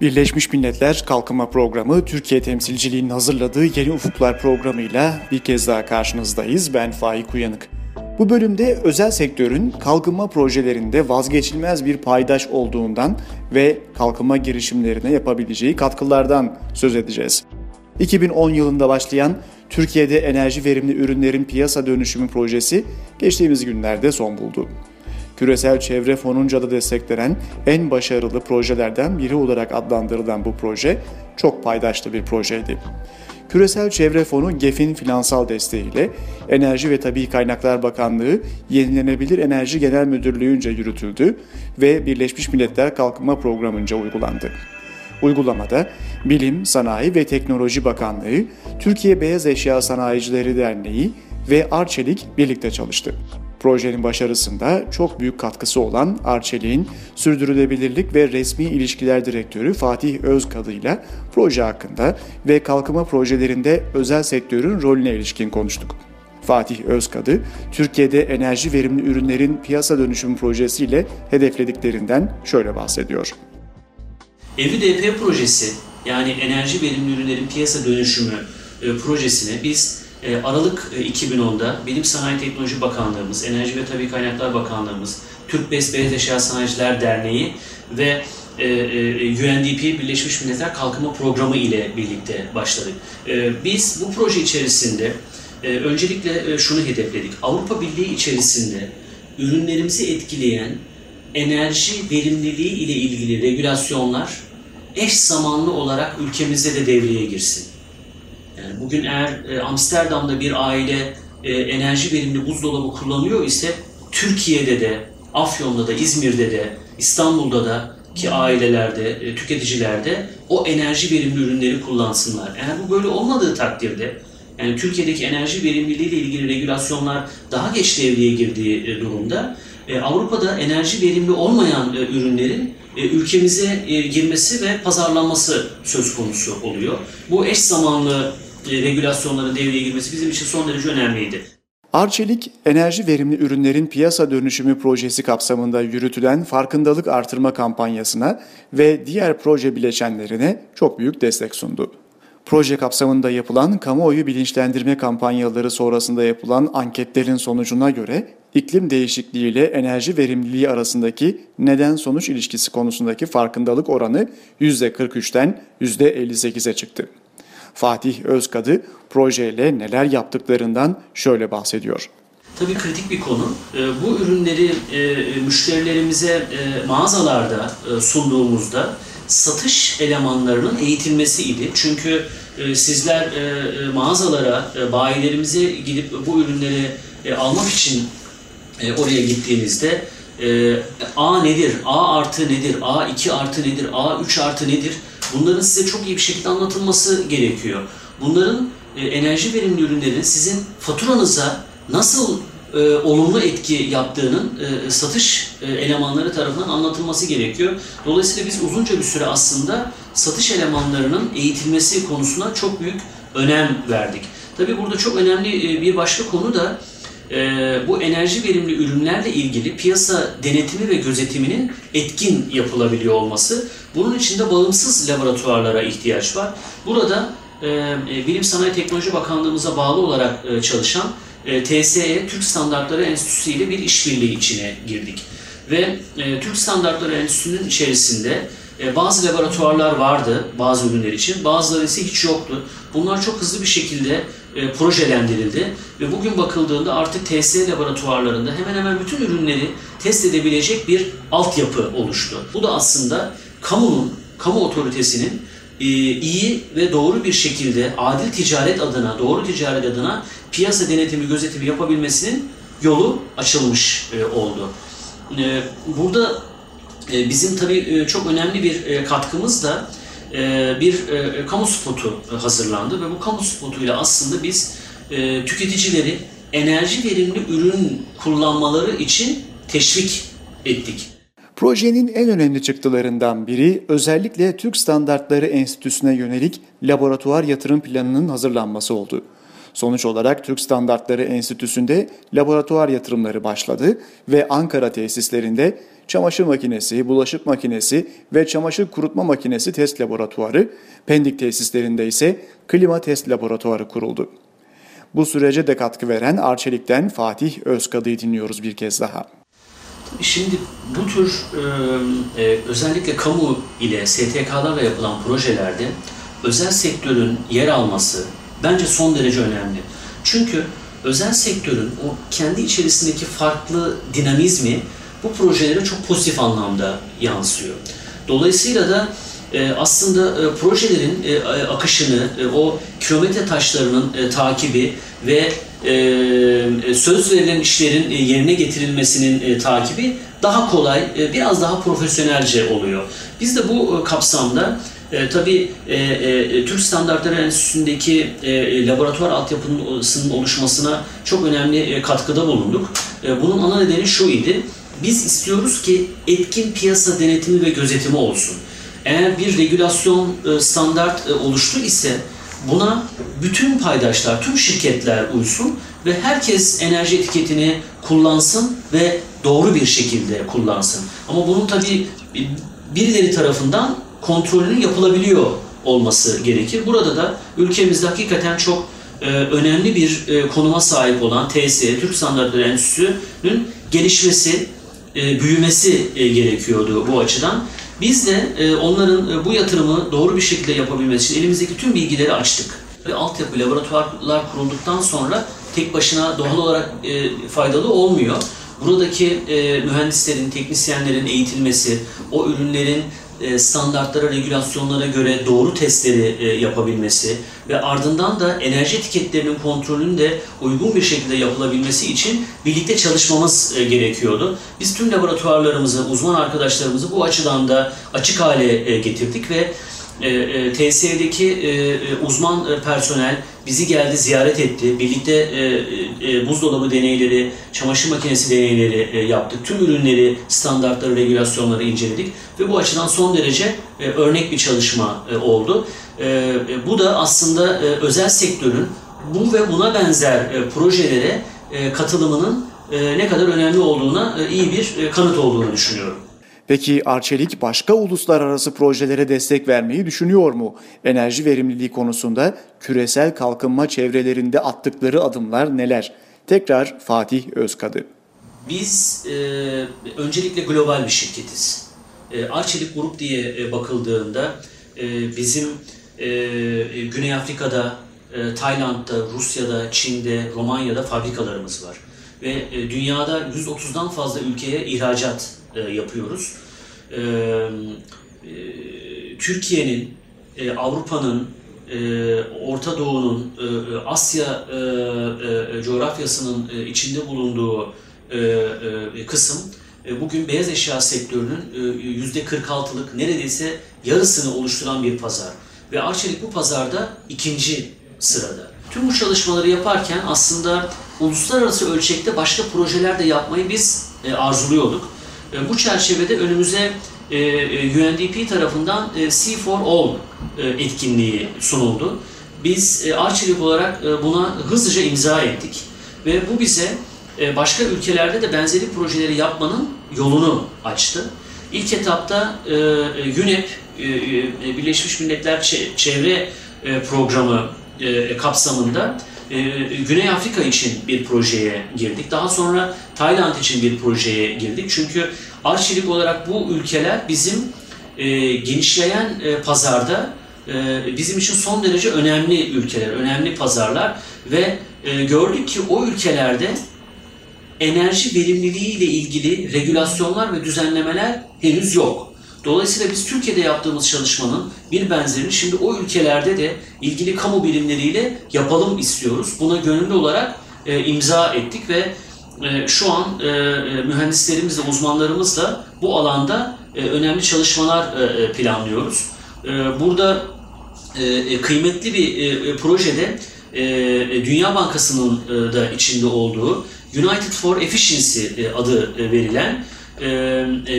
Birleşmiş Milletler Kalkınma Programı Türkiye temsilciliğinin hazırladığı Yeni Ufuklar programıyla bir kez daha karşınızdayız. Ben Faik Uyanık. Bu bölümde özel sektörün kalkınma projelerinde vazgeçilmez bir paydaş olduğundan ve kalkınma girişimlerine yapabileceği katkılardan söz edeceğiz. 2010 yılında başlayan Türkiye'de enerji verimli ürünlerin piyasa dönüşümü projesi geçtiğimiz günlerde son buldu. Küresel Çevre Fonunca da desteklenen en başarılı projelerden biri olarak adlandırılan bu proje çok paydaşlı bir projeydi. Küresel Çevre Fonu GEF'in finansal desteğiyle Enerji ve Tabi Kaynaklar Bakanlığı Yenilenebilir Enerji Genel Müdürlüğü'nce yürütüldü ve Birleşmiş Milletler Kalkınma Programı'nca uygulandı. Uygulamada Bilim, Sanayi ve Teknoloji Bakanlığı, Türkiye Beyaz Eşya Sanayicileri Derneği ve Arçelik birlikte çalıştı. Projenin başarısında çok büyük katkısı olan Arçelik'in Sürdürülebilirlik ve Resmi İlişkiler Direktörü Fatih Özkadı ile proje hakkında ve kalkınma projelerinde özel sektörün rolüne ilişkin konuştuk. Fatih Özkadı, Türkiye'de enerji verimli ürünlerin piyasa dönüşüm projesiyle hedeflediklerinden şöyle bahsediyor. EVDP projesi yani enerji verimli ürünlerin piyasa dönüşümü e, projesine biz e, Aralık 2010'da e, Bilim Sanayi Teknoloji Bakanlığımız, Enerji ve Tabi Kaynaklar Bakanlığımız, Türk Bes Beyaz Eşya Sanayiciler Derneği ve UNDP Birleşmiş Milletler Kalkınma Programı ile birlikte başladık. Biz bu proje içerisinde öncelikle şunu hedefledik. Avrupa Birliği içerisinde ürünlerimizi etkileyen enerji verimliliği ile ilgili regülasyonlar eş zamanlı olarak ülkemizde de devreye girsin. Bugün eğer e, Amsterdam'da bir aile e, enerji verimli buzdolabı kullanıyor ise Türkiye'de de, Afyon'da da, İzmir'de de, İstanbul'da da ki ailelerde, e, tüketicilerde o enerji verimli ürünleri kullansınlar. Eğer bu böyle olmadığı takdirde yani Türkiye'deki enerji verimliliği ile ilgili regülasyonlar daha geç devreye girdiği durumda Avrupa'da enerji verimli olmayan ürünlerin ülkemize girmesi ve pazarlanması söz konusu oluyor. Bu eş zamanlı regülasyonların devreye girmesi bizim için son derece önemliydi. Arçelik, enerji verimli ürünlerin piyasa dönüşümü projesi kapsamında yürütülen farkındalık artırma kampanyasına ve diğer proje bileşenlerine çok büyük destek sundu. Proje kapsamında yapılan kamuoyu bilinçlendirme kampanyaları sonrasında yapılan anketlerin sonucuna göre iklim değişikliği ile enerji verimliliği arasındaki neden-sonuç ilişkisi konusundaki farkındalık oranı %43'ten %58'e çıktı. Fatih Özkadı projeyle neler yaptıklarından şöyle bahsediyor. Tabii kritik bir konu. Ee, bu ürünleri e, müşterilerimize e, mağazalarda e, sunduğumuzda satış elemanlarının eğitilmesi idi. Çünkü sizler mağazalara, bayilerimize gidip bu ürünleri almak için oraya gittiğinizde A nedir, A artı nedir, A2 artı nedir, A3 artı nedir Bunların size çok iyi bir şekilde anlatılması gerekiyor. Bunların e, enerji verimli ürünlerin sizin faturanıza nasıl e, olumlu etki yaptığının e, satış e, elemanları tarafından anlatılması gerekiyor. Dolayısıyla biz uzunca bir süre aslında satış elemanlarının eğitilmesi konusuna çok büyük önem verdik. Tabii burada çok önemli e, bir başka konu da e, bu enerji verimli ürünlerle ilgili piyasa denetimi ve gözetiminin etkin yapılabiliyor olması. Bunun için de bağımsız laboratuvarlara ihtiyaç var. Burada e, e Bilim Sanayi Teknoloji Bakanlığımıza bağlı olarak e, çalışan e, TSE Türk Standartları Enstitüsü ile bir işbirliği içine girdik. Ve e, Türk Standartları Enstitüsü'nün içerisinde e, bazı laboratuvarlar vardı bazı ürünler için, bazıları ise hiç yoktu. Bunlar çok hızlı bir şekilde e, projelendirildi ve bugün bakıldığında artık TSE laboratuvarlarında hemen hemen bütün ürünleri test edebilecek bir altyapı oluştu. Bu da aslında kamunun, kamu otoritesinin e, iyi ve doğru bir şekilde adil ticaret adına, doğru ticaret adına piyasa denetimi, gözetimi yapabilmesinin yolu açılmış e, oldu. Burada bizim tabii e, çok önemli bir e, katkımız da e, bir e, kamu spotu hazırlandı ve bu kamu spotuyla aslında biz e, tüketicileri enerji verimli ürün kullanmaları için teşvik ettik. Projenin en önemli çıktılarından biri özellikle Türk Standartları Enstitüsü'ne yönelik laboratuvar yatırım planının hazırlanması oldu. Sonuç olarak Türk Standartları Enstitüsü'nde laboratuvar yatırımları başladı ve Ankara tesislerinde çamaşır makinesi, bulaşık makinesi ve çamaşır kurutma makinesi test laboratuvarı, Pendik tesislerinde ise klima test laboratuvarı kuruldu. Bu sürece de katkı veren Arçelik'ten Fatih Özkadı'yı dinliyoruz bir kez daha. Şimdi bu tür e, e, özellikle kamu ile STK'larla yapılan projelerde özel sektörün yer alması bence son derece önemli. Çünkü özel sektörün o kendi içerisindeki farklı dinamizmi bu projelere çok pozitif anlamda yansıyor. Dolayısıyla da e, aslında e, projelerin e, akışını, o kilometre taşlarının takibi ve söz verilen işlerin yerine getirilmesinin takibi daha kolay, biraz daha profesyonelce oluyor. Biz de bu kapsamda e, tabii Türk Standartları Enstitüsü'ndeki e, laboratuvar altyapısının oluşmasına çok önemli katkıda bulunduk. Bunun ana nedeni şu idi. Biz istiyoruz ki etkin piyasa denetimi ve gözetimi olsun. Eğer bir regülasyon e, standart e, oluştu ise buna bütün paydaşlar, tüm şirketler uysun ve herkes enerji etiketini kullansın ve doğru bir şekilde kullansın. Ama bunun tabii birileri tarafından kontrolünün yapılabiliyor olması gerekir. Burada da ülkemizde hakikaten çok e, önemli bir konuma sahip olan TSE, Türk Standartları Enstitüsü'nün gelişmesi, e, büyümesi e, gerekiyordu bu açıdan. Biz de e, onların bu yatırımı doğru bir şekilde yapabilmesi için elimizdeki tüm bilgileri açtık. Ve altyapı laboratuvarlar kurulduktan sonra tek başına doğal olarak faydalı olmuyor. Buradaki mühendislerin, teknisyenlerin eğitilmesi, o ürünlerin standartlara, regülasyonlara göre doğru testleri e, yapabilmesi ve ardından da enerji etiketlerinin kontrolünün de uygun bir şekilde yapılabilmesi için birlikte çalışmamız e, gerekiyordu. Biz tüm laboratuvarlarımızı, uzman arkadaşlarımızı bu açıdan da açık hale getirdik ve e, e, TSE'deki e, uzman personel bizi geldi ziyaret etti. Birlikte buzdolabı deneyleri, çamaşır makinesi deneyleri yaptık. Tüm ürünleri, standartları, regülasyonları inceledik ve bu açıdan son derece örnek bir çalışma oldu. Bu da aslında özel sektörün bu ve buna benzer projelere katılımının ne kadar önemli olduğuna iyi bir kanıt olduğunu düşünüyorum. Peki Arçelik başka uluslararası projelere destek vermeyi düşünüyor mu? Enerji verimliliği konusunda küresel kalkınma çevrelerinde attıkları adımlar neler? Tekrar Fatih Özkadı. Biz e, öncelikle global bir şirketiz. E, Arçelik Grup diye e, bakıldığında e, bizim e, Güney Afrika'da, e, Tayland'da, Rusya'da, Çin'de, Romanya'da fabrikalarımız var. Ve e, dünyada 130'dan fazla ülkeye ihracat e, yapıyoruz. E, Türkiye'nin, e, Avrupa'nın, e, Orta Doğu'nun, e, Asya e, e, coğrafyasının e, içinde bulunduğu e, e, kısım e, bugün beyaz eşya sektörünün yüzde 46'lık neredeyse yarısını oluşturan bir pazar. Ve Arçelik bu pazarda ikinci sırada. Tüm bu çalışmaları yaparken aslında uluslararası ölçekte başka projeler de yapmayı biz arzuluyorduk. E, bu çerçevede önümüze e, e, UNDP tarafından C for All etkinliği sunuldu. Biz Arçelik olarak buna hızlıca imza ettik ve bu bize başka ülkelerde de benzeri projeleri yapmanın yolunu açtı. İlk etapta UNEP, Birleşmiş Milletler Çevre Programı kapsamında Güney Afrika için bir projeye girdik. Daha sonra Tayland için bir projeye girdik. Çünkü arçelik olarak bu ülkeler bizim e, genişleyen e, pazarda e, bizim için son derece önemli ülkeler, önemli pazarlar ve gördük ki o ülkelerde enerji verimliliği ile ilgili regülasyonlar ve düzenlemeler henüz yok. Dolayısıyla biz Türkiye'de yaptığımız çalışmanın bir benzerini şimdi o ülkelerde de ilgili kamu birimleriyle yapalım istiyoruz. Buna gönüllü olarak e, imza ettik ve e, şu an e, e, mühendislerimizle, uzmanlarımızla bu alanda e, önemli çalışmalar e, e planlıyoruz. E, burada e, e kıymetli bir e, projede e, Dünya Bankası'nın e, da içinde olduğu United for Efficiency e, adı verilen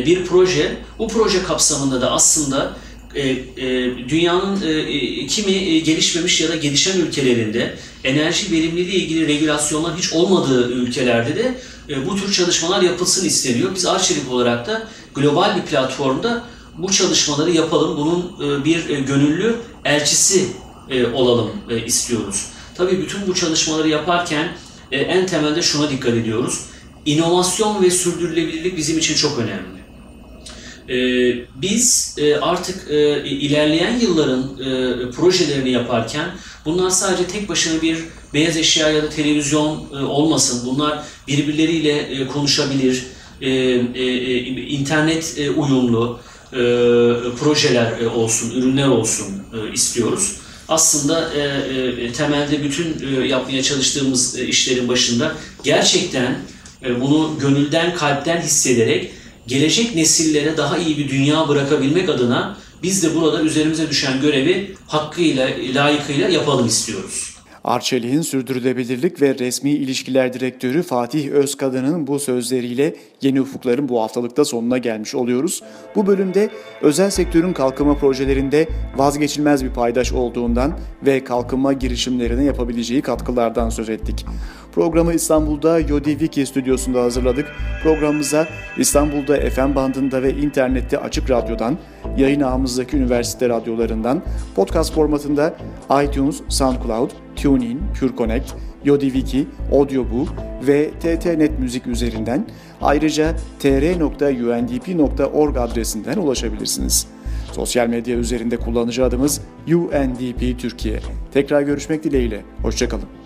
bir proje. Bu proje kapsamında da aslında e, e, dünyanın e, kimi gelişmemiş ya da gelişen ülkelerinde enerji verimliliği ilgili regülasyonlar hiç olmadığı ülkelerde de e, bu tür çalışmalar yapılsın isteniyor. Biz Arçelik olarak da global bir platformda bu çalışmaları yapalım, bunun e, bir e, gönüllü elçisi e, olalım e, istiyoruz. Tabii bütün bu çalışmaları yaparken e, en temelde şuna dikkat ediyoruz. İnovasyon ve sürdürülebilirlik bizim için çok önemli. E, biz e, artık e, ilerleyen yılların e, projelerini yaparken bunlar sadece tek başına bir beyaz eşya ya da televizyon olmasın. Bunlar birbirleriyle konuşabilir, internet uyumlu projeler olsun, ürünler olsun istiyoruz aslında e, e, temelde bütün e, yapmaya çalıştığımız e, işlerin başında gerçekten bunu gönülden, kalpten hissederek gelecek nesillere daha iyi bir dünya bırakabilmek adına biz de burada üzerimize düşen görevi hakkıyla, layıkıyla yapalım istiyoruz. Arçelik'in Sürdürülebilirlik ve Resmi İlişkiler Direktörü Fatih Özkadın'ın bu sözleriyle Yeni Ufukların bu haftalıkta sonuna gelmiş oluyoruz. Bu bölümde özel sektörün kalkınma projelerinde vazgeçilmez bir paydaş olduğundan ve kalkınma girişimlerine yapabileceği katkılardan söz ettik. Programı İstanbul'da Yodi Wiki stüdyosunda hazırladık. Programımıza İstanbul'da FM bandında ve internette Açık Radyo'dan, yayın ağımızdaki üniversite radyolarından, podcast formatında iTunes, SoundCloud, TuneIn, PureConnect, YodiWiki, Audiobook ve TTNet Müzik üzerinden ayrıca tr.undp.org adresinden ulaşabilirsiniz. Sosyal medya üzerinde kullanıcı adımız UNDP Türkiye. Tekrar görüşmek dileğiyle. Hoşçakalın.